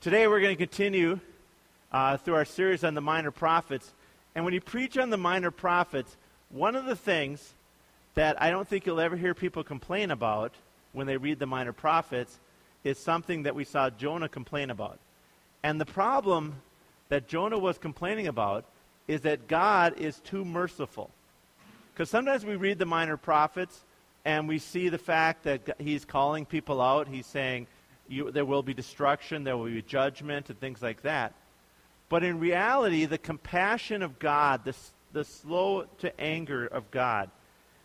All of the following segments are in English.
Today we're going to continue uh, through our series on the minor prophets. And when you preach on the minor prophets, one of the things that I don't think you'll ever hear people complain about when they read the minor prophets is something that we saw Jonah complain about. And the problem that Jonah was complaining about is that God is too merciful. Because sometimes we read the minor prophets and we see the fact that he's calling people out. He's saying you, there will be destruction, there will be judgment, and things like that. But in reality, the compassion of God, the, the slow to anger of God.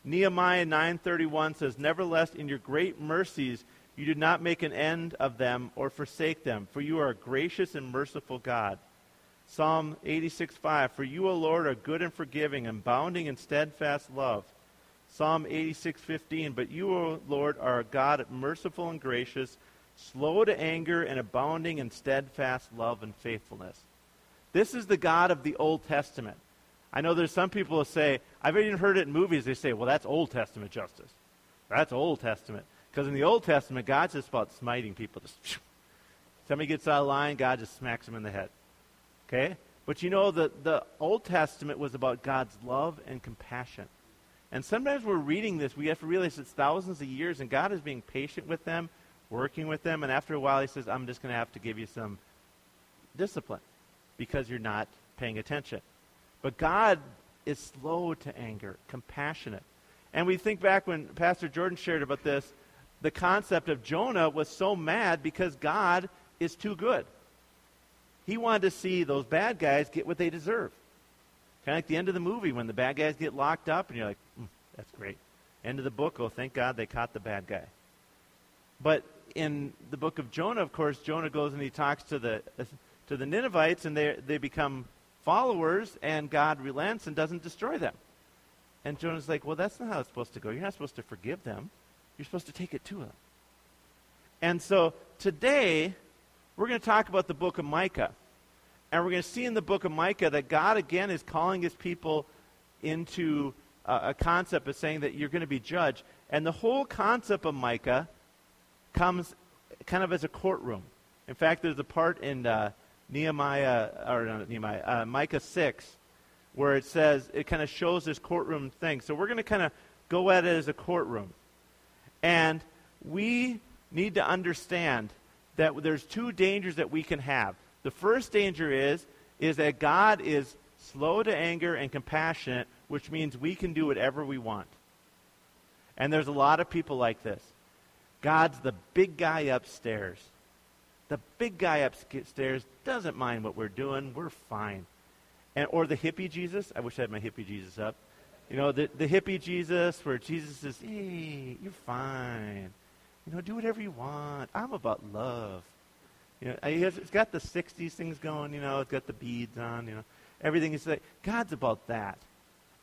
Nehemiah 9:31 says, "Nevertheless, in your great mercies, you did not make an end of them or forsake them, for you are a gracious and merciful God." Psalm 86:5, "For you, O Lord, are good and forgiving, and abounding in steadfast love." Psalm 86:15, "But you, O Lord, are a God merciful and gracious, slow to anger, and abounding in steadfast love and faithfulness." This is the God of the Old Testament. I know there's some people who say, I've even heard it in movies, they say, well, that's Old Testament justice. That's Old Testament. Because in the Old Testament, God's just about smiting people. Just, somebody gets out of line, God just smacks them in the head. Okay? But you know, the, the Old Testament was about God's love and compassion. And sometimes we're reading this, we have to realize it's thousands of years, and God is being patient with them, working with them, and after a while, He says, I'm just going to have to give you some discipline because you're not paying attention. But God is slow to anger, compassionate. And we think back when Pastor Jordan shared about this, the concept of Jonah was so mad because God is too good. He wanted to see those bad guys get what they deserve. Kind of like the end of the movie when the bad guys get locked up, and you're like, mm, that's great. End of the book, oh, thank God they caught the bad guy. But in the book of Jonah, of course, Jonah goes and he talks to the to the Ninevites, and they, they become followers, and God relents and doesn't destroy them. And Jonah's like, well, that's not how it's supposed to go. You're not supposed to forgive them. You're supposed to take it to them. And so today, we're going to talk about the book of Micah. And we're going to see in the book of Micah that God, again, is calling his people into a, a concept of saying that you're going to be judged. And the whole concept of Micah comes kind of as a courtroom. In fact, there's a part in uh, Nehemiah, or not Nehemiah, uh, Micah 6, where it says, it kind of shows this courtroom thing. So we're going to kind of go at it as a courtroom. And we need to understand that there's two dangers that we can have. The first danger is, is that God is slow to anger and compassionate, which means we can do whatever we want. And there's a lot of people like this. God's the big guy upstairs. The big guy upstairs doesn't mind what we're doing. We're fine. And, or the hippie Jesus. I wish I had my hippie Jesus up. You know, the, the hippie Jesus where Jesus says, hey, you're fine. You know, do whatever you want. I'm about love. You know, it's got the 60s things going, you know, it's got the beads on, you know. Everything is like, God's about that.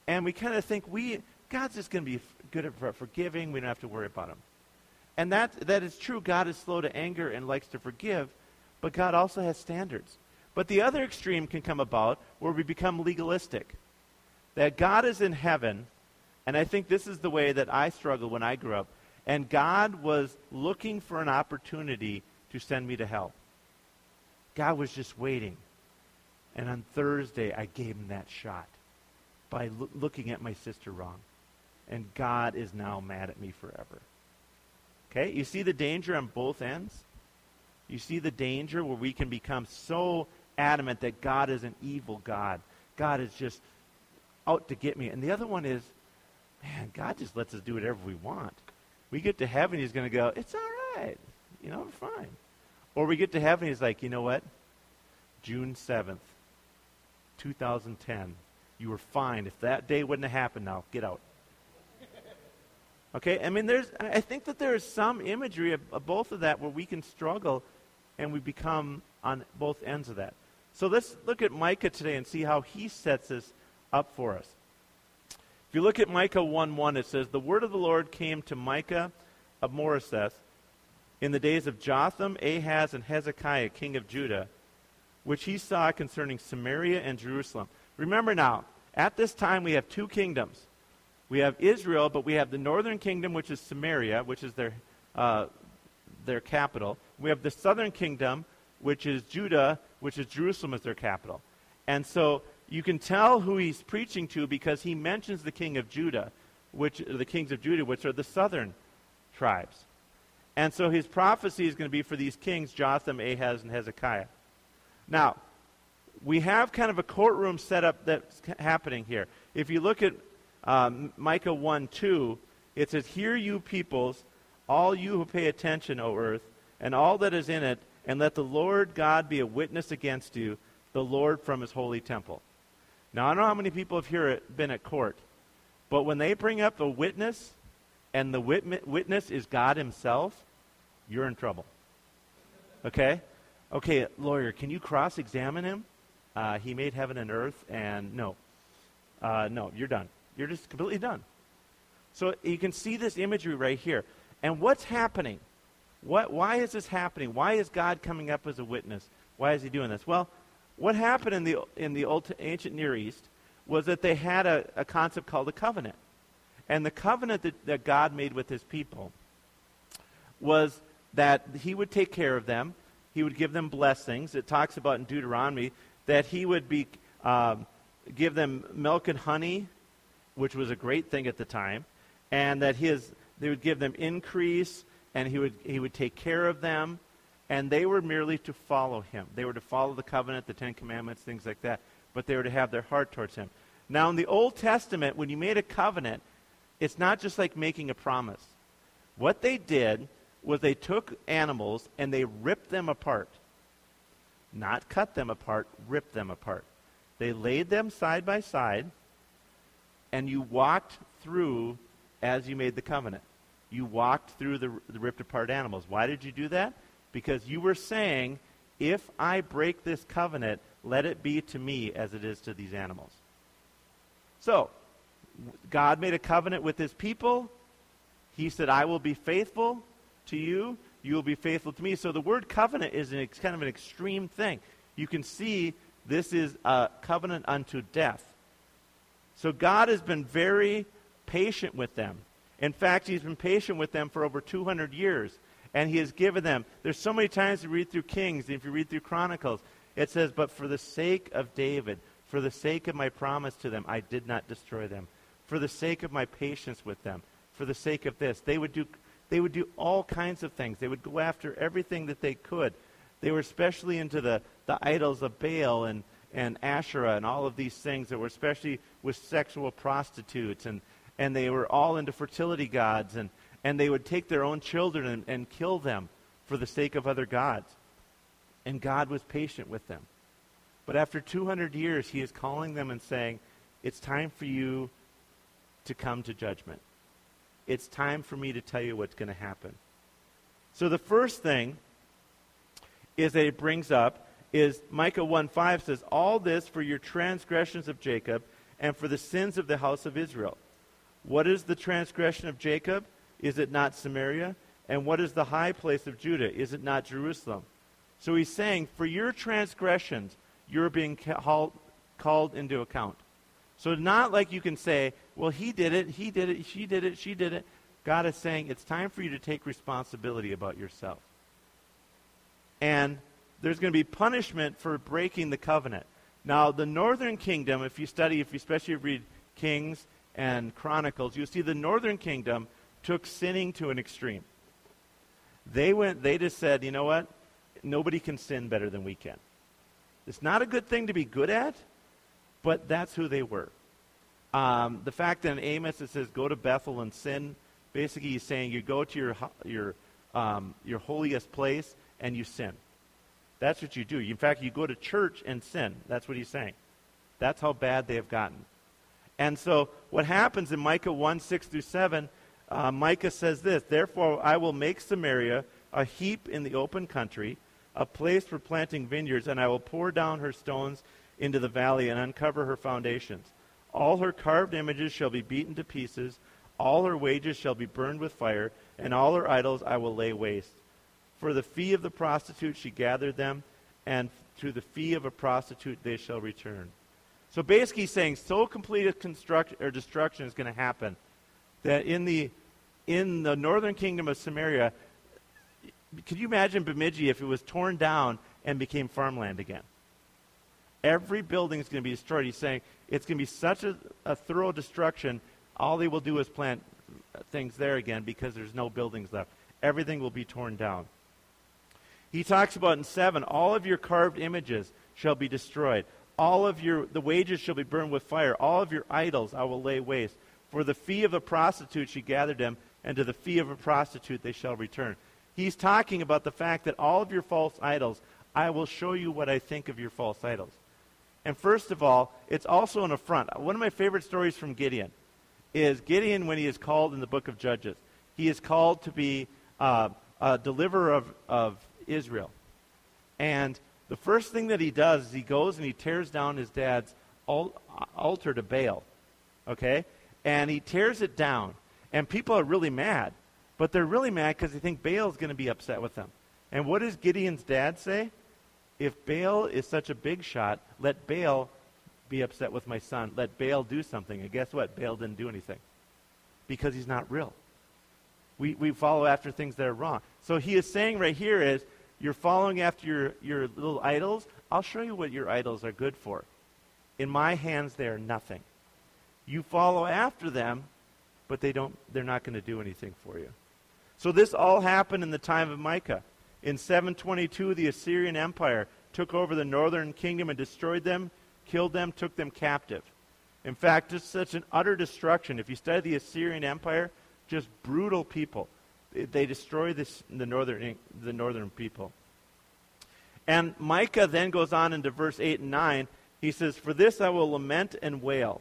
And we kind of think we, God's just going to be good at forgiving. We don't have to worry about him. And that, that is true. God is slow to anger and likes to forgive, but God also has standards. But the other extreme can come about where we become legalistic. That God is in heaven, and I think this is the way that I struggled when I grew up, and God was looking for an opportunity to send me to hell. God was just waiting. And on Thursday, I gave him that shot by lo- looking at my sister wrong. And God is now mad at me forever. Okay? You see the danger on both ends? You see the danger where we can become so adamant that God is an evil God. God is just out to get me. And the other one is, man, God just lets us do whatever we want. We get to heaven, he's going to go, it's all right. You know, I'm fine. Or we get to heaven, he's like, you know what? June 7th, 2010. You were fine. If that day wouldn't have happened now, get out. Okay, I mean, there's, I think that there is some imagery of, of, both of that where we can struggle and we become on both ends of that. So let's look at Micah today and see how he sets this up for us. If you look at Micah 1 1, it says, The word of the Lord came to Micah of Moresheth in the days of Jotham, Ahaz, and Hezekiah, king of Judah, which he saw concerning Samaria and Jerusalem. Remember now, at this time we have two kingdoms we have Israel, but we have the northern kingdom, which is Samaria, which is their, uh, their capital. We have the southern kingdom, which is Judah, which is Jerusalem as their capital. And so you can tell who he's preaching to because he mentions the king of Judah, which the kings of Judah, which are the southern tribes. And so his prophecy is going to be for these kings, Jotham, Ahaz, and Hezekiah. Now, we have kind of a courtroom setup that's happening here. If you look at um, Micah 1 2, it says, Hear you peoples, all you who pay attention, O earth, and all that is in it, and let the Lord God be a witness against you, the Lord from his holy temple. Now, I don't know how many people have here been at court, but when they bring up a witness, and the wit- witness is God himself, you're in trouble. Okay? Okay, lawyer, can you cross examine him? Uh, he made heaven and earth, and no. Uh, no, you're done. You're just completely done. So you can see this imagery right here. And what's happening? What, why is this happening? Why is God coming up as a witness? Why is he doing this? Well, what happened in the, in the old, ancient Near East was that they had a, a concept called a covenant. And the covenant that, that God made with his people was that he would take care of them, he would give them blessings. It talks about in Deuteronomy that he would be, um, give them milk and honey, which was a great thing at the time, and that his, they would give them increase, and he would, he would take care of them, and they were merely to follow him. They were to follow the covenant, the Ten Commandments, things like that, but they were to have their heart towards him. Now, in the Old Testament, when you made a covenant, it's not just like making a promise. What they did was they took animals and they ripped them apart. Not cut them apart, ripped them apart. They laid them side by side, and you walked through as you made the covenant. You walked through the, the ripped apart animals. Why did you do that? Because you were saying, if I break this covenant, let it be to me as it is to these animals. So, God made a covenant with his people. He said, I will be faithful to you. You will be faithful to me. So the word covenant is an, kind of an extreme thing. You can see this is a covenant unto death. So God has been very patient with them. In fact, he's been patient with them for over 200 years. And he has given them. There's so many times you read through Kings, and if you read through Chronicles, it says, But for the sake of David, for the sake of my promise to them, I did not destroy them for the sake of my patience with them, for the sake of this. They would do, they would do all kinds of things. They would go after everything that they could. They were especially into the, the idols of Baal and, and Asherah and all of these things that were especially with sexual prostitutes. And, and they were all into fertility gods. And, and they would take their own children and, and kill them for the sake of other gods. And God was patient with them. But after 200 years, he is calling them and saying, It's time for you to come to judgment. It's time for me to tell you what's going to happen. So the first thing is that it brings up is Micah 1:5 says, "All this for your transgressions of Jacob and for the sins of the house of Israel." What is the transgression of Jacob? Is it not Samaria? And what is the high place of Judah? Is it not Jerusalem? So he's saying, for your transgressions, you're being called, called into account. So not like you can say, well, he did it, he did it, she did it, she did it. God is saying it's time for you to take responsibility about yourself. And there's going to be punishment for breaking the covenant. Now, the northern kingdom, if you study, if you especially read Kings and Chronicles, you see the northern kingdom took sinning to an extreme. They went, they just said, you know what? Nobody can sin better than we can. It's not a good thing to be good at, but that's who they were. Um, the fact that in Amos it says, go to Bethel and sin, basically he's saying you go to your, your, um, your holiest place and you sin. That's what you do. In fact, you go to church and sin. That's what he's saying. That's how bad they have gotten. And so what happens in Micah 1 6 through 7, uh, Micah says this Therefore, I will make Samaria a heap in the open country, a place for planting vineyards, and I will pour down her stones into the valley and uncover her foundations. All her carved images shall be beaten to pieces, all her wages shall be burned with fire, and all her idols I will lay waste. For the fee of the prostitute she gathered them, and to the fee of a prostitute they shall return. So basically he's saying so complete a construct, or destruction is going to happen that in the in the northern kingdom of Samaria, could you imagine Bemidji if it was torn down and became farmland again. Every building is going to be destroyed. He's saying it's going to be such a, a thorough destruction, all they will do is plant things there again because there's no buildings left. Everything will be torn down. He talks about in 7 all of your carved images shall be destroyed. All of your the wages shall be burned with fire. All of your idols I will lay waste. For the fee of a prostitute she gathered them, and to the fee of a prostitute they shall return. He's talking about the fact that all of your false idols, I will show you what I think of your false idols. And first of all, it's also an affront. One of my favorite stories from Gideon is Gideon when he is called in the book of Judges. He is called to be uh, a deliverer of, of Israel. And the first thing that he does is he goes and he tears down his dad's altar to Baal. Okay? And he tears it down. And people are really mad. But they're really mad because they think Baal is going to be upset with them. And what does Gideon's dad say? If Baal is such a big shot, let Baal be upset with my son. Let Baal do something. And guess what? Baal didn't do anything because he's not real. We, we follow after things that are wrong. So he is saying right here is, you're following after your, your little idols. I'll show you what your idols are good for. In my hands, they are nothing. You follow after them, but they don't, they're not going to do anything for you. So this all happened in the time of Micah. In 722, the Assyrian Empire took over the northern kingdom and destroyed them, killed them, took them captive. In fact, just such an utter destruction. If you study the Assyrian Empire, just brutal people. They destroy this, the, northern, the northern people. And Micah then goes on into verse 8 and 9. He says, For this I will lament and wail.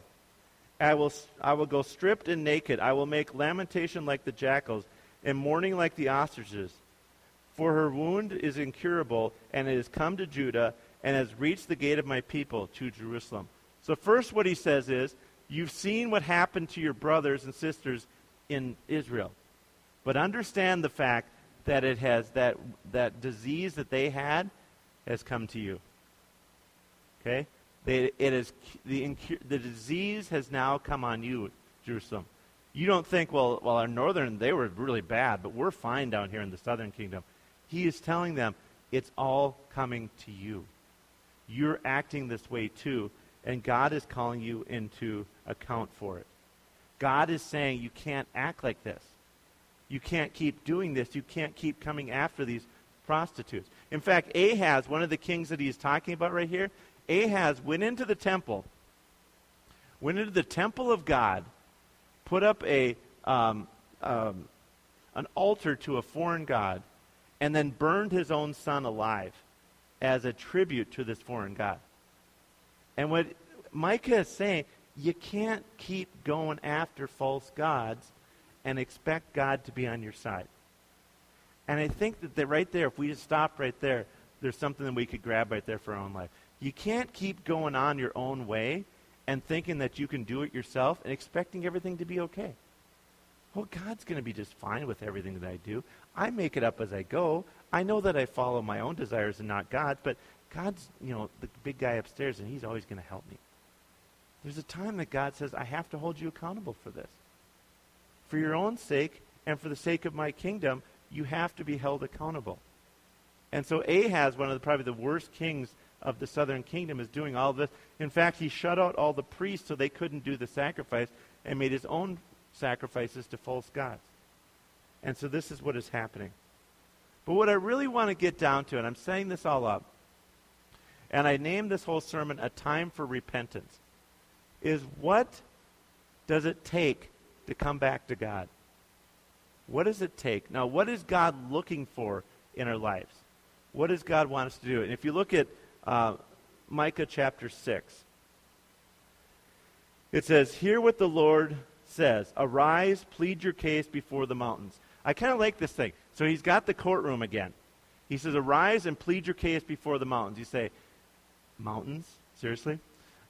I will, I will go stripped and naked. I will make lamentation like the jackals and mourning like the ostriches. For her wound is incurable, and it has come to Judah, and has reached the gate of my people, to Jerusalem. So, first, what he says is, You've seen what happened to your brothers and sisters in Israel. But understand the fact that it has that that disease that they had has come to you. Okay? They, it is the the disease has now come on you, Jerusalem. You don't think, well, well, our northern they were really bad, but we're fine down here in the southern kingdom. He is telling them it's all coming to you. You're acting this way too, and God is calling you into account for it. God is saying you can't act like this. You can't keep doing this. You can't keep coming after these prostitutes. In fact, Ahaz, one of the kings that he's talking about right here, Ahaz went into the temple, went into the temple of God, put up a um, um, an altar to a foreign god, and then burned his own son alive as a tribute to this foreign God. And what Micah is saying, you can't keep going after false gods and expect God to be on your side. And I think that the, right there, if we just stop right there, there's something that we could grab right there for our own life. You can't keep going on your own way and thinking that you can do it yourself and expecting everything to be okay. Well, God's going to be just fine with everything that I do. I make it up as I go. I know that I follow my own desires and not God's, but God's, you know, the big guy upstairs, and he's always going to help me. There's a time that God says, I have to hold you accountable for this. For your own sake and for the sake of my kingdom, you have to be held accountable. And so Ahaz, one of the, probably the worst kings of the southern kingdom, is doing all this. In fact, he shut out all the priests so they couldn't do the sacrifice and made his own sacrifices to false gods. And so this is what is happening. But what I really want to get down to, and I'm saying this all up, and I named this whole sermon A Time for Repentance, is what does it take to come back to God? What does it take? Now, what is God looking for in our lives? What does God want us to do? And if you look at uh, Micah chapter 6, it says, Hear what the Lord says Arise, plead your case before the mountains. I kind of like this thing. So he's got the courtroom again. He says, Arise and plead your case before the mountains. You say, Mountains? Seriously?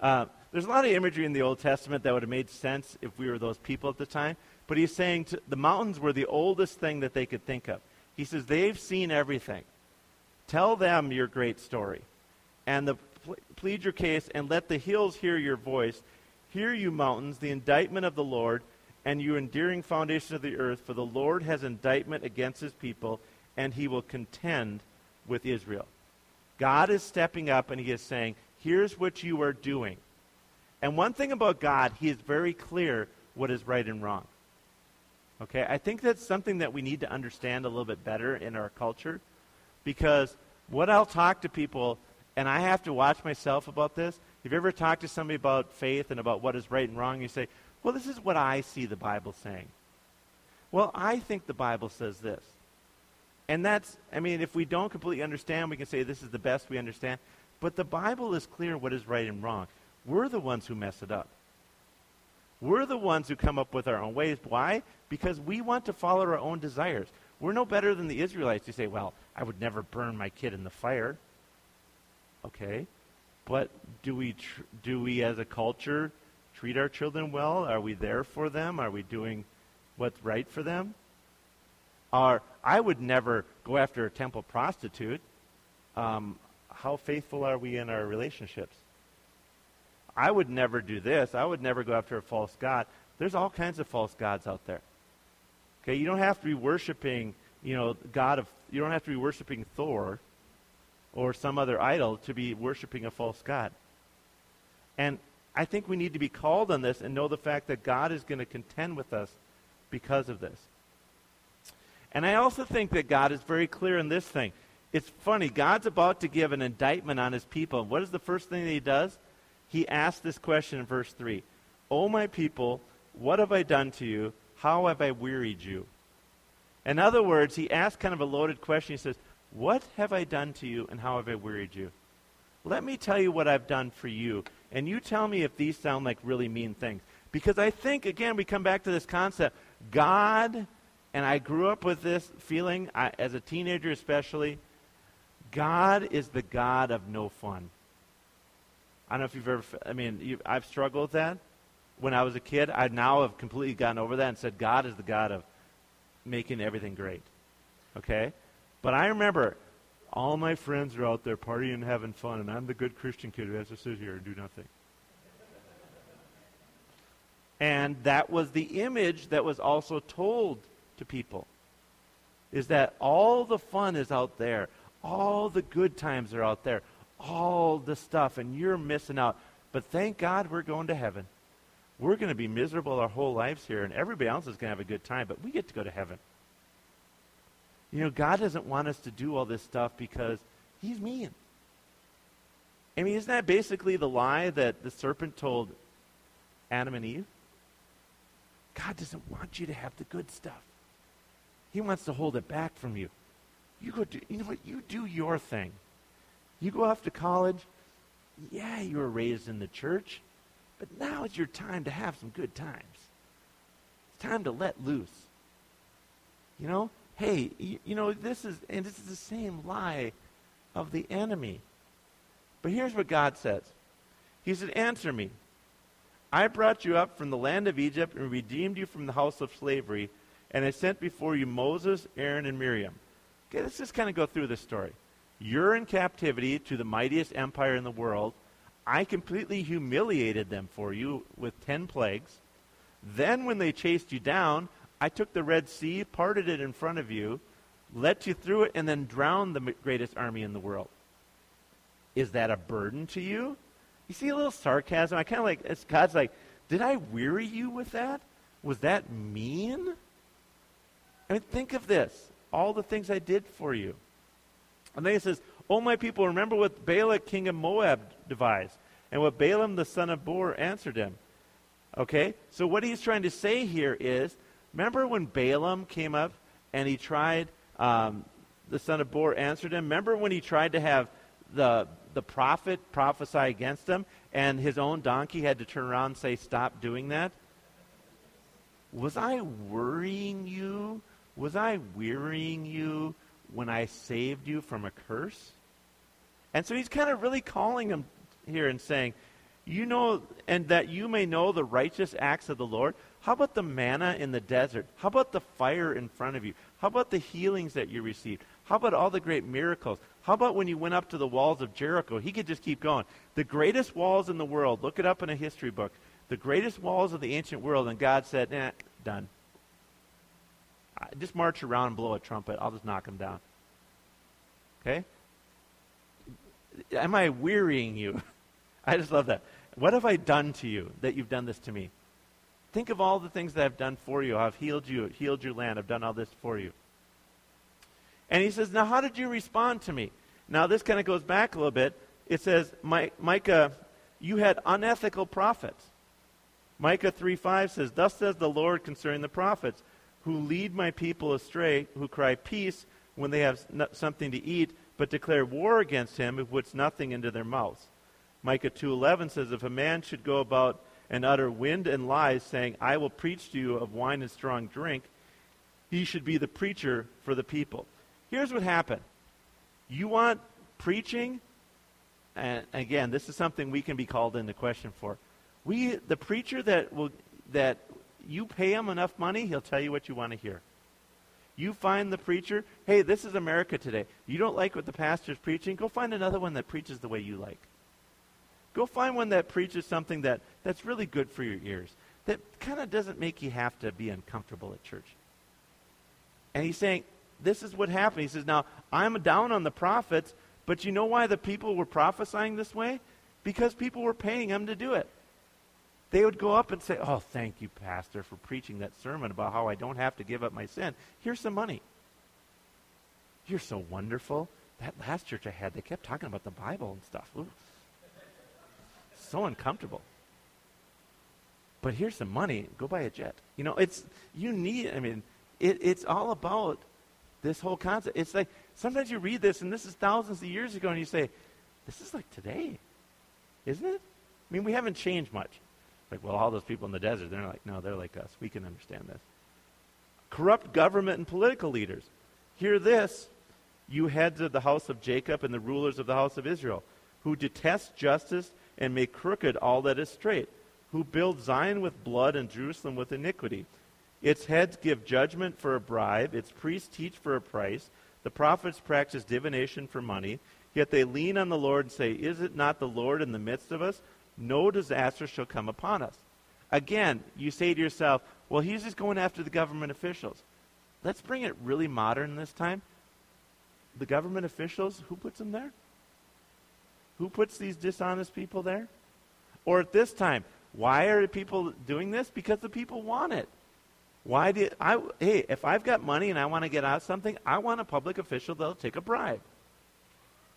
Uh, there's a lot of imagery in the Old Testament that would have made sense if we were those people at the time. But he's saying to, the mountains were the oldest thing that they could think of. He says, They've seen everything. Tell them your great story. And the, plead your case and let the hills hear your voice Hear, you mountains, the indictment of the Lord, and you enduring foundation of the earth, for the Lord has indictment against his people, and he will contend with Israel. God is stepping up and he is saying, here's what you are doing. And one thing about God, he is very clear what is right and wrong. Okay, I think that's something that we need to understand a little bit better in our culture because what I'll talk to people, and I have to watch myself about this. Have you ever talked to somebody about faith and about what is right and wrong? You say, well, this is what I see the Bible saying. Well, I think the Bible says this. And that's, I mean, if we don't completely understand, we can say this is the best we understand. But the Bible is clear what is right and wrong. We're the ones who mess it up. We're the ones who come up with our own ways. Why? Because we want to follow our own desires. We're no better than the Israelites who say, well, I would never burn my kid in the fire. Okay. But do we, tr- do we as a culture treat our children well? Are we there for them? Are we doing what's right for them? Or I would never go after a temple prostitute. Um, how faithful are we in our relationships? I would never do this. I would never go after a false god. There's all kinds of false gods out there. Okay, you don't have to be worshiping, you know, God of you don't have to be worshiping Thor or some other idol to be worshiping a false god. And I think we need to be called on this and know the fact that God is going to contend with us because of this. And I also think that God is very clear in this thing. It's funny, God's about to give an indictment on his people. What is the first thing that he does? He asks this question in verse 3 O my people, what have I done to you? How have I wearied you? In other words, he asks kind of a loaded question. He says, What have I done to you, and how have I wearied you? Let me tell you what I've done for you, and you tell me if these sound like really mean things. Because I think, again, we come back to this concept God, and I grew up with this feeling, I, as a teenager especially, God is the God of no fun. I don't know if you've ever, I mean, you, I've struggled with that. When I was a kid, I now have completely gotten over that and said, God is the God of making everything great. Okay? But I remember all my friends are out there partying and having fun, and I'm the good Christian kid who has to sit here and do nothing. And that was the image that was also told to people. Is that all the fun is out there. All the good times are out there. All the stuff, and you're missing out. But thank God we're going to heaven. We're going to be miserable our whole lives here, and everybody else is going to have a good time, but we get to go to heaven. You know, God doesn't want us to do all this stuff because He's mean. I mean, isn't that basically the lie that the serpent told Adam and Eve? God doesn't want you to have the good stuff. He wants to hold it back from you. You go do, you know what? You do your thing. You go off to college. Yeah, you were raised in the church, but now it's your time to have some good times. It's time to let loose. You know, hey, you, you know, this is, and this is the same lie of the enemy. But here's what God says He said, Answer me. I brought you up from the land of Egypt and redeemed you from the house of slavery, and I sent before you Moses, Aaron, and Miriam. Okay, let's just kind of go through this story. You're in captivity to the mightiest empire in the world. I completely humiliated them for you with ten plagues. Then, when they chased you down, I took the Red Sea, parted it in front of you, let you through it, and then drowned the greatest army in the world. Is that a burden to you? You see a little sarcasm? I kind of like, it's, God's like, did I weary you with that? Was that mean? I mean, think of this all the things I did for you. And then he says, Oh, my people, remember what Balak, king of Moab, devised, and what Balaam, the son of Beor, answered him. Okay? So what he's trying to say here is remember when Balaam came up and he tried, um, the son of Beor answered him? Remember when he tried to have the the prophet prophesy against him, and his own donkey had to turn around and say, Stop doing that? Was I worrying you? Was I wearying you when I saved you from a curse? And so he's kind of really calling him here and saying, You know, and that you may know the righteous acts of the Lord. How about the manna in the desert? How about the fire in front of you? How about the healings that you received? How about all the great miracles? How about when you went up to the walls of Jericho? He could just keep going. The greatest walls in the world, look it up in a history book. The greatest walls of the ancient world, and God said, done. Just march around and blow a trumpet. I'll just knock them down. Okay? am I wearying you? I just love that. What have I done to you that you've done this to me? Think of all the things that I've done for you. I've healed you, healed your land. I've done all this for you. And he says, Now, how did you respond to me? Now, this kind of goes back a little bit. It says, Micah, you had unethical prophets. Micah 3 5 says, Thus says the Lord concerning the prophets, who lead my people astray, who cry peace when they have something to eat, but declare war against him who puts nothing into their mouths. Micah 2:11 says, If a man should go about and utter wind and lies, saying, I will preach to you of wine and strong drink, he should be the preacher for the people. Here's what happened. You want preaching? And again, this is something we can be called into question for. We, the preacher that will, that you pay him enough money, he'll tell you what you want to hear. You find the preacher, hey, this is America today. You don't like what the pastor's preaching, go find another one that preaches the way you like. Go find one that preaches something that, that's really good for your ears, that kind of doesn't make you have to be uncomfortable at church. And he's saying, this is what happened. He says, Now, I'm down on the prophets, but you know why the people were prophesying this way? Because people were paying them to do it. They would go up and say, Oh, thank you, Pastor, for preaching that sermon about how I don't have to give up my sin. Here's some money. You're so wonderful. That last church I had, they kept talking about the Bible and stuff. Ooh. So uncomfortable. But here's some money. Go buy a jet. You know, it's, you need, I mean, it, it's all about this whole concept. It's like sometimes you read this, and this is thousands of years ago, and you say, this is like today, isn't it? I mean, we haven't changed much. Like, well, all those people in the desert, they're like, no, they're like us. We can understand this. Corrupt government and political leaders. Hear this, you heads of the house of Jacob and the rulers of the house of Israel, who detest justice and make crooked all that is straight, who build Zion with blood and Jerusalem with iniquity its heads give judgment for a bribe, its priests teach for a price, the prophets practice divination for money, yet they lean on the Lord and say, Is it not the Lord in the midst of us? No disaster shall come upon us. Again, you say to yourself, Well, he's just going after the government officials. Let's bring it really modern this time. The government officials, who puts them there? Who puts these dishonest people there? Or at this time, why are people doing this? Because the people want it. Why do I? Hey, if I've got money and I want to get out something, I want a public official that'll take a bribe.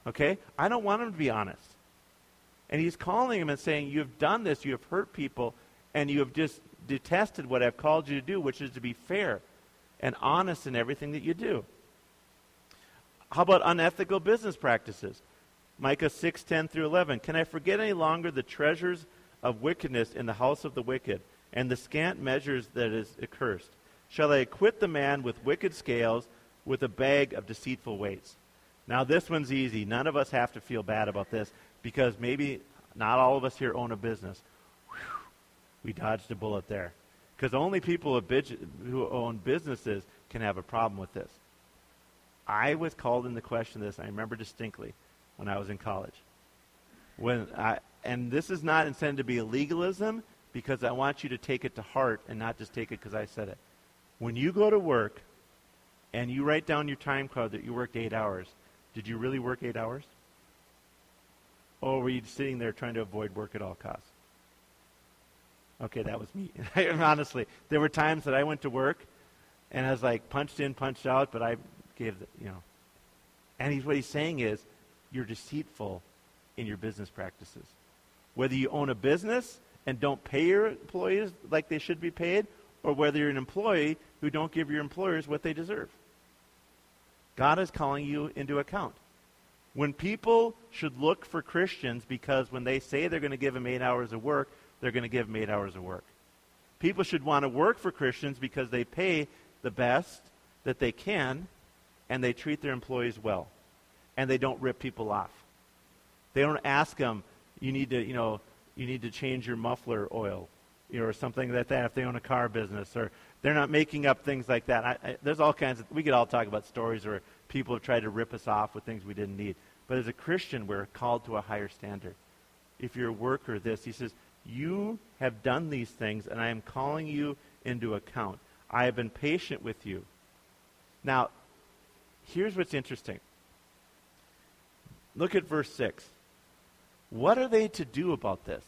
Okay, I don't want them to be honest. And he's calling him and saying, "You have done this. You have hurt people, and you have just detested what I've called you to do, which is to be fair and honest in everything that you do." How about unethical business practices? Micah 6, 10 through 11. Can I forget any longer the treasures of wickedness in the house of the wicked? and the scant measures that is accursed? Shall I acquit the man with wicked scales, with a bag of deceitful weights? Now, this one's easy. None of us have to feel bad about this because maybe not all of us here own a business. Whew, we dodged a bullet there. Because only people who own businesses can have a problem with this. I was called into question this, I remember distinctly, when I was in college. When I, and this is not intended to be a legalism because I want you to take it to heart and not just take it because I said it. When you go to work and you write down your time card that you worked eight hours, did you really work eight hours? Or were you sitting there trying to avoid work at all costs? Okay, that was me. Honestly, there were times that I went to work and I was like punched in, punched out, but I gave the, you know. And he's, what he's saying is, you're deceitful in your business practices. Whether you own a business and don't pay your employees like they should be paid, or whether you're an employee who don't give your employers what they deserve. God is calling you into account. When people should look for Christians because when they say they're going to give them eight hours of work, they're going to give them eight hours of work. People should want to work for Christians because they pay the best that they can and they treat their employees well and they don't rip people off. They don't ask them, you need to, you know, you need to change your muffler oil you know, or something like that if they own a car business or they're not making up things like that. I, I, there's all kinds of, we could all talk about stories where people have tried to rip us off with things we didn't need. But as a Christian, we're called to a higher standard. If you're a worker, this, he says, you have done these things and I am calling you into account. I have been patient with you. Now, here's what's interesting. Look at verse 6. what are they to do about this?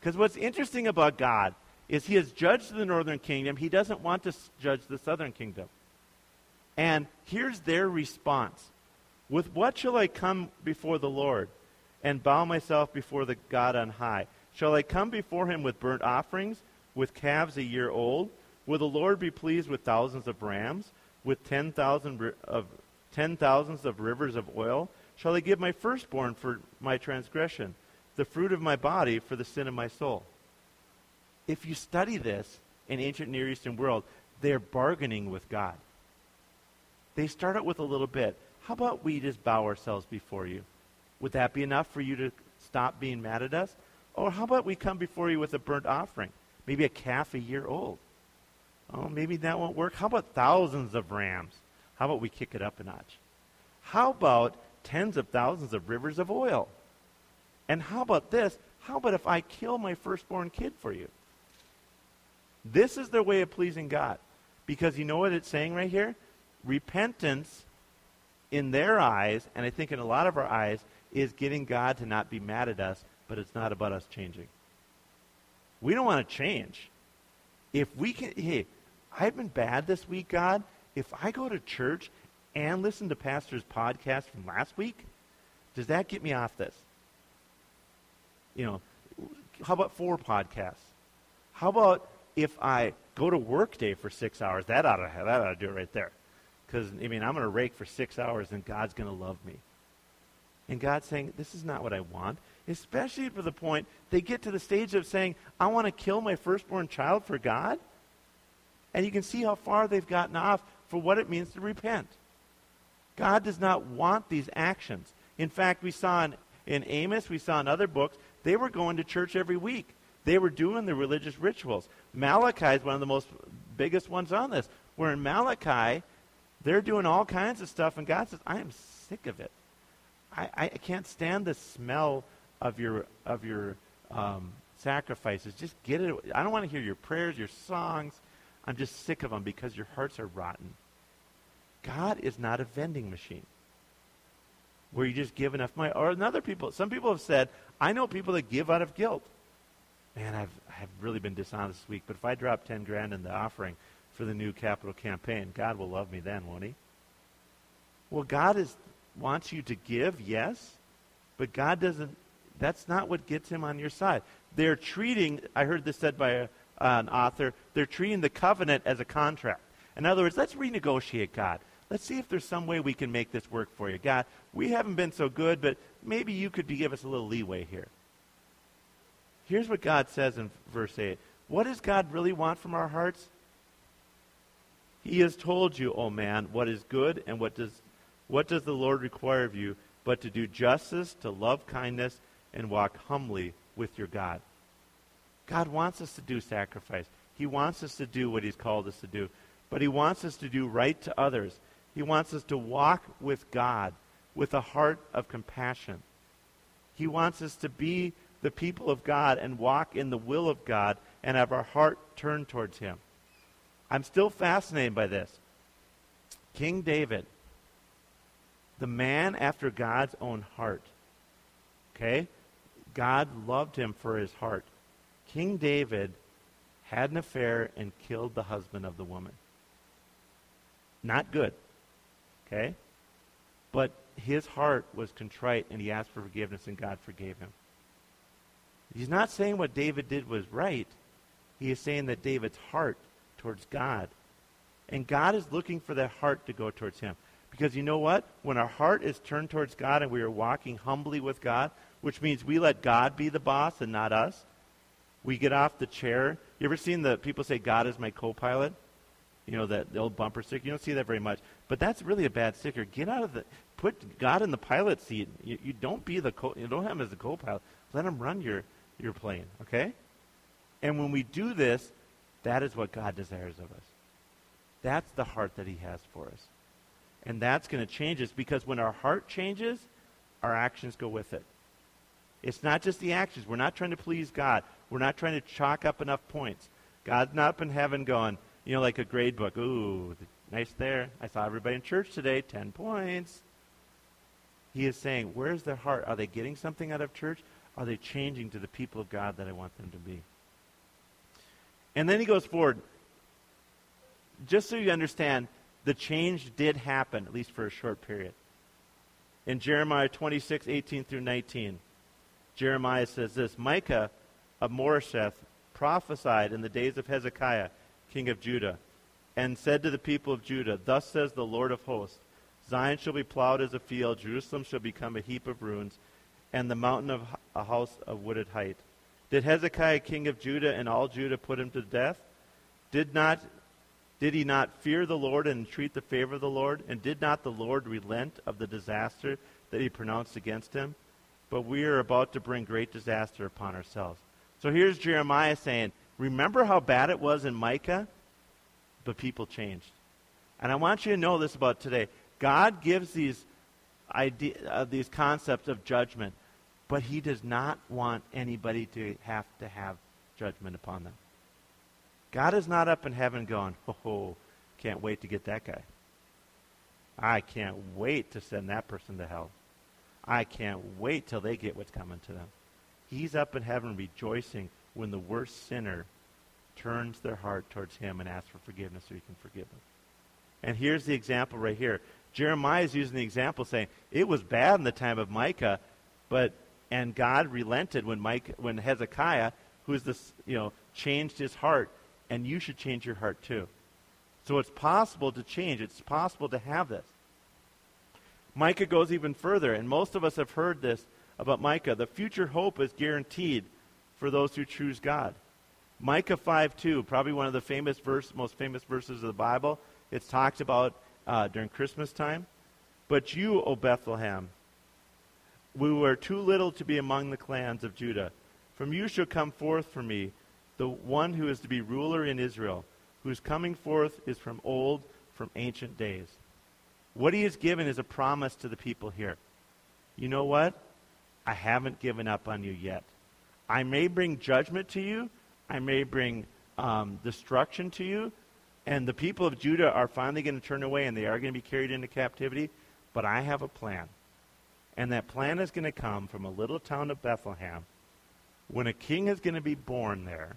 Because what's interesting about God is he has judged the northern kingdom. He doesn't want to judge the southern kingdom. And here's their response With what shall I come before the Lord and bow myself before the God on high? Shall I come before him with burnt offerings, with calves a year old? Will the Lord be pleased with thousands of rams, with ten thousand of ten thousands of rivers of oil? Shall I give my firstborn for my transgression, the fruit of my body for the sin of my soul? If you study this in ancient Near Eastern world, they're bargaining with God. They start out with a little bit. How about we just bow ourselves before you? Would that be enough for you to stop being mad at us? Or how about we come before you with a burnt offering? Maybe a calf a year old. Oh, maybe that won't work. How about thousands of rams? How about we kick it up a notch? How about tens of thousands of rivers of oil? And how about this? How about if I kill my firstborn kid for you? This is their way of pleasing God. Because you know what it's saying right here? Repentance in their eyes, and I think in a lot of our eyes, is getting God to not be mad at us, but it's not about us changing. We don't want to change. If we can, hey, I've been bad this week, God. If I go to church and listen to Pastor's podcast from last week, does that get me off this? You know, how about four podcasts? How about if I go to work day for six hours? That ought to, that ought to do it right there. Because, I mean, I'm going to rake for six hours and God's going to love me. And God's saying, this is not what I want. Especially for the point they get to the stage of saying, I want to kill my firstborn child for God. And you can see how far they've gotten off for what it means to repent. God does not want these actions. In fact, we saw in, in Amos, we saw in other books, they were going to church every week. They were doing the religious rituals. Malachi is one of the most biggest ones on this. Where in Malachi, they're doing all kinds of stuff, and God says, I am sick of it. I, I can't stand the smell of your of your um, sacrifices. Just get it. I don't want to hear your prayers, your songs. I'm just sick of them because your hearts are rotten. God is not a vending machine where you just give enough money. Or another people, some people have said, I know people that give out of guilt. Man, I've, I've really been dishonest this week, but if I drop 10 grand in the offering for the new capital campaign, God will love me then, won't he? Well, God is, wants you to give, yes, but God doesn't, that's not what gets him on your side. They're treating, I heard this said by a, uh, an author, they're treating the covenant as a contract. In other words, let's renegotiate God. Let's see if there's some way we can make this work for you. God, we haven't been so good, but maybe you could give us a little leeway here. Here's what God says in verse 8. What does God really want from our hearts? He has told you, O man, what is good and what does what does the Lord require of you but to do justice, to love kindness, and walk humbly with your God. God wants us to do sacrifice. He wants us to do what he's called us to do. But he wants us to do right to others. He wants us to walk with God with a heart of compassion. He wants us to be the people of God and walk in the will of God and have our heart turned towards Him. I'm still fascinated by this. King David, the man after God's own heart. Okay? God loved him for his heart. King David had an affair and killed the husband of the woman. Not good. Okay? But his heart was contrite and he asked for forgiveness and God forgave him. He's not saying what David did was right. He is saying that David's heart towards God. And God is looking for that heart to go towards him. Because you know what? When our heart is turned towards God and we are walking humbly with God, which means we let God be the boss and not us, we get off the chair. You ever seen the people say, God is my co pilot? You know, that old bumper sticker. You don't see that very much. But that's really a bad sticker. Get out of the, put God in the pilot seat. You, you don't be the co, you don't have him as the co-pilot. Let him run your, your plane, okay? And when we do this, that is what God desires of us. That's the heart that he has for us. And that's going to change us because when our heart changes, our actions go with it. It's not just the actions. We're not trying to please God. We're not trying to chalk up enough points. God's not in heaven going, you know, like a grade book. Ooh, nice there. I saw everybody in church today, 10 points. He is saying, where's their heart? Are they getting something out of church? Are they changing to the people of God that I want them to be? And then he goes forward. Just so you understand, the change did happen, at least for a short period. In Jeremiah 26, 18 through 19, Jeremiah says this Micah of Moresheth prophesied in the days of Hezekiah, king of Judah, and said to the people of Judah, Thus says the Lord of hosts Zion shall be plowed as a field, Jerusalem shall become a heap of ruins, and the mountain of a house of wooded height. Did Hezekiah, king of Judah, and all Judah put him to death? Did not did he not fear the Lord and entreat the favor of the Lord? And did not the Lord relent of the disaster that he pronounced against him? But we are about to bring great disaster upon ourselves. So here's Jeremiah saying, Remember how bad it was in Micah? But people changed. And I want you to know this about today. God gives these, idea, uh, these concepts of judgment, but he does not want anybody to have to have judgment upon them. God is not up in heaven going, oh, can't wait to get that guy. I can't wait to send that person to hell. I can't wait till they get what's coming to them. He's up in heaven rejoicing when the worst sinner turns their heart towards him and asks for forgiveness so he can forgive them. And here's the example right here. Jeremiah is using the example saying, it was bad in the time of Micah, but and God relented when Mike when Hezekiah, who's this, you know, changed his heart, and you should change your heart too. So it's possible to change. It's possible to have this. Micah goes even further, and most of us have heard this about Micah. The future hope is guaranteed for those who choose God. Micah 5:2, probably one of the famous verse, most famous verses of the Bible. It's talked about uh, during Christmas time. But you, O Bethlehem, we were too little to be among the clans of Judah. From you shall come forth for me the one who is to be ruler in Israel, whose coming forth is from old, from ancient days. What he has given is a promise to the people here. You know what? I haven't given up on you yet. I may bring judgment to you, I may bring um, destruction to you, and the people of Judah are finally going to turn away and they are going to be carried into captivity, but I have a plan. And that plan is going to come from a little town of Bethlehem when a king is going to be born there.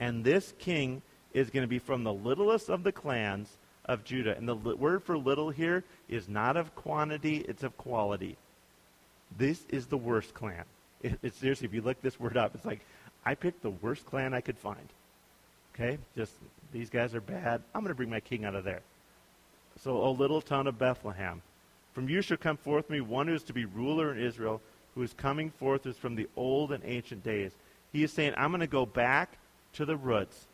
And this king is going to be from the littlest of the clans of Judah. And the li- word for little here is not of quantity, it's of quality. This is the worst clan. It, it's seriously, if you look this word up, it's like, I picked the worst clan I could find. Okay? Just, these guys are bad. I'm going to bring my king out of there. So, a little town of Bethlehem, from you shall come forth me one who is to be ruler in Israel, who is coming forth is from the old and ancient days. He is saying, I'm going to go back to the roots,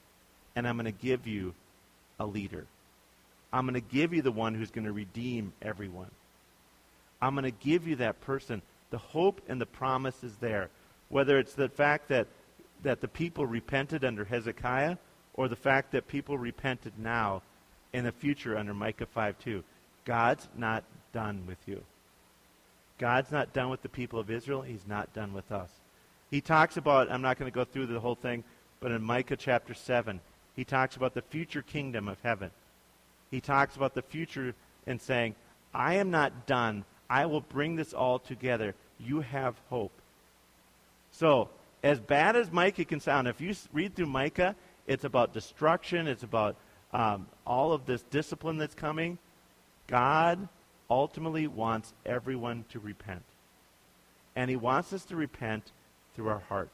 and I'm going to give you a leader. I'm going to give you the one who's going to redeem everyone. I'm going to give you that person. The hope and the promise is there. Whether it's the fact that, that the people repented under Hezekiah or the fact that people repented now in the future under Micah 5 2. God's not done with you. God's not done with the people of Israel. He's not done with us. He talks about, I'm not going to go through the whole thing, but in Micah chapter 7, he talks about the future kingdom of heaven. He talks about the future and saying, I am not done. I will bring this all together. You have hope. So, as bad as Micah can sound, if you read through Micah, it's about destruction, it's about um, all of this discipline that's coming. God ultimately wants everyone to repent. And he wants us to repent through our heart.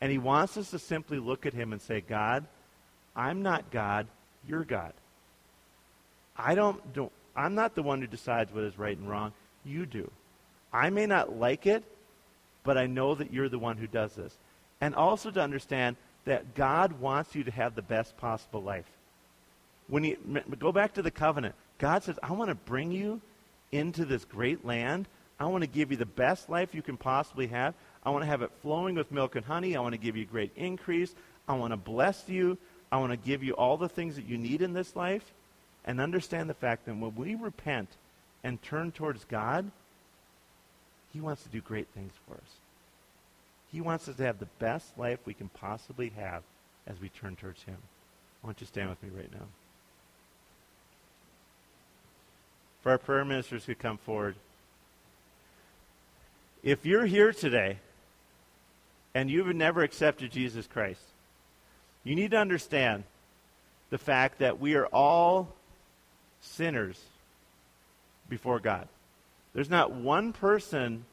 And he wants us to simply look at him and say, God, I'm not God, you're God. I don't, don't I'm not the one who decides what is right and wrong. You do. I may not like it, but I know that you're the one who does this. And also to understand that God wants you to have the best possible life. When you go back to the covenant, God says, I want to bring you into this great land. I want to give you the best life you can possibly have. I want to have it flowing with milk and honey. I want to give you great increase. I want to bless you. I want to give you all the things that you need in this life. And understand the fact that when we repent and turn towards God, He wants to do great things for us. He wants us to have the best life we can possibly have as we turn towards Him. I want you stand with me right now. For our prayer ministers who come forward, if you're here today and you've never accepted Jesus Christ, you need to understand the fact that we are all sinners before God. There's not one person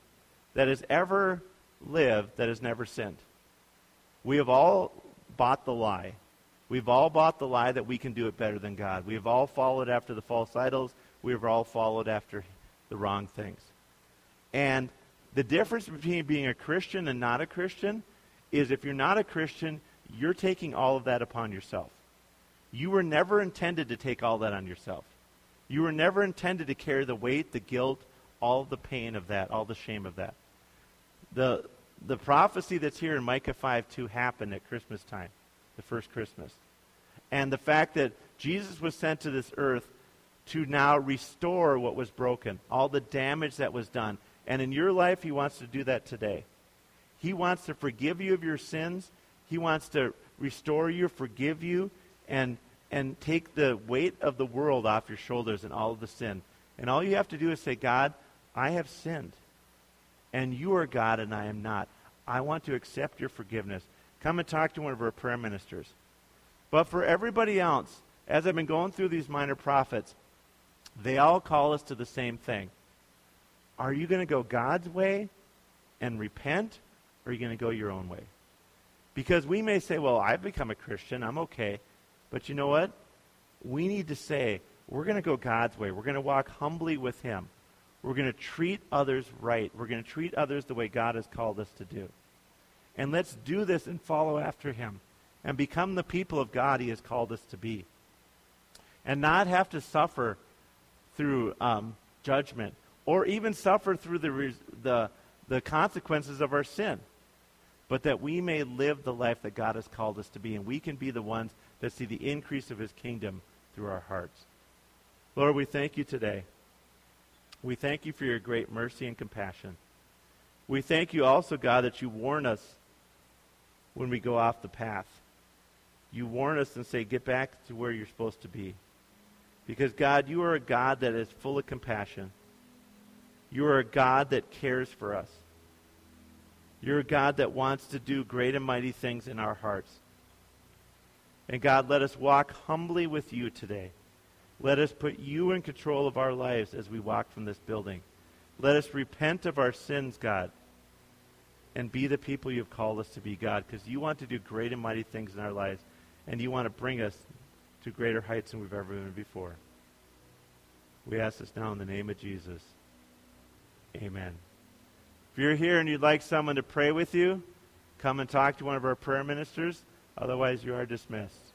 that has ever lived that has never sinned. We have all bought the lie. We've all bought the lie that we can do it better than God. We have all followed after the false idols. We have all followed after the wrong things. And the difference between being a Christian and not a Christian is if you're not a Christian, you're taking all of that upon yourself. You were never intended to take all that on yourself. You were never intended to carry the weight, the guilt, all the pain of that, all the shame of that. The, the prophecy that's here in Micah 5 2 happened at Christmas time, the first Christmas. And the fact that Jesus was sent to this earth to now restore what was broken, all the damage that was done. And in your life, He wants to do that today. He wants to forgive you of your sins. He wants to restore you, forgive you, and, and take the weight of the world off your shoulders and all of the sin. And all you have to do is say, God, I have sinned. And you are God and I am not. I want to accept your forgiveness. Come and talk to one of our prayer ministers. But for everybody else, as I've been going through these minor prophets, they all call us to the same thing. Are you going to go God's way and repent, or are you going to go your own way? Because we may say, well, I've become a Christian, I'm okay. But you know what? We need to say, we're going to go God's way. We're going to walk humbly with Him. We're going to treat others right. We're going to treat others the way God has called us to do. And let's do this and follow after Him and become the people of God He has called us to be. And not have to suffer through um, judgment or even suffer through the, the, the consequences of our sin, but that we may live the life that God has called us to be, and we can be the ones that see the increase of his kingdom through our hearts. Lord, we thank you today. We thank you for your great mercy and compassion. We thank you also, God, that you warn us when we go off the path. You warn us and say, get back to where you're supposed to be. Because, God, you are a God that is full of compassion. You are a God that cares for us. You're a God that wants to do great and mighty things in our hearts. And God, let us walk humbly with you today. Let us put you in control of our lives as we walk from this building. Let us repent of our sins, God, and be the people you've called us to be, God, because you want to do great and mighty things in our lives, and you want to bring us to greater heights than we've ever been before. We ask this now in the name of Jesus. Amen. If you're here and you'd like someone to pray with you, come and talk to one of our prayer ministers. Otherwise, you are dismissed.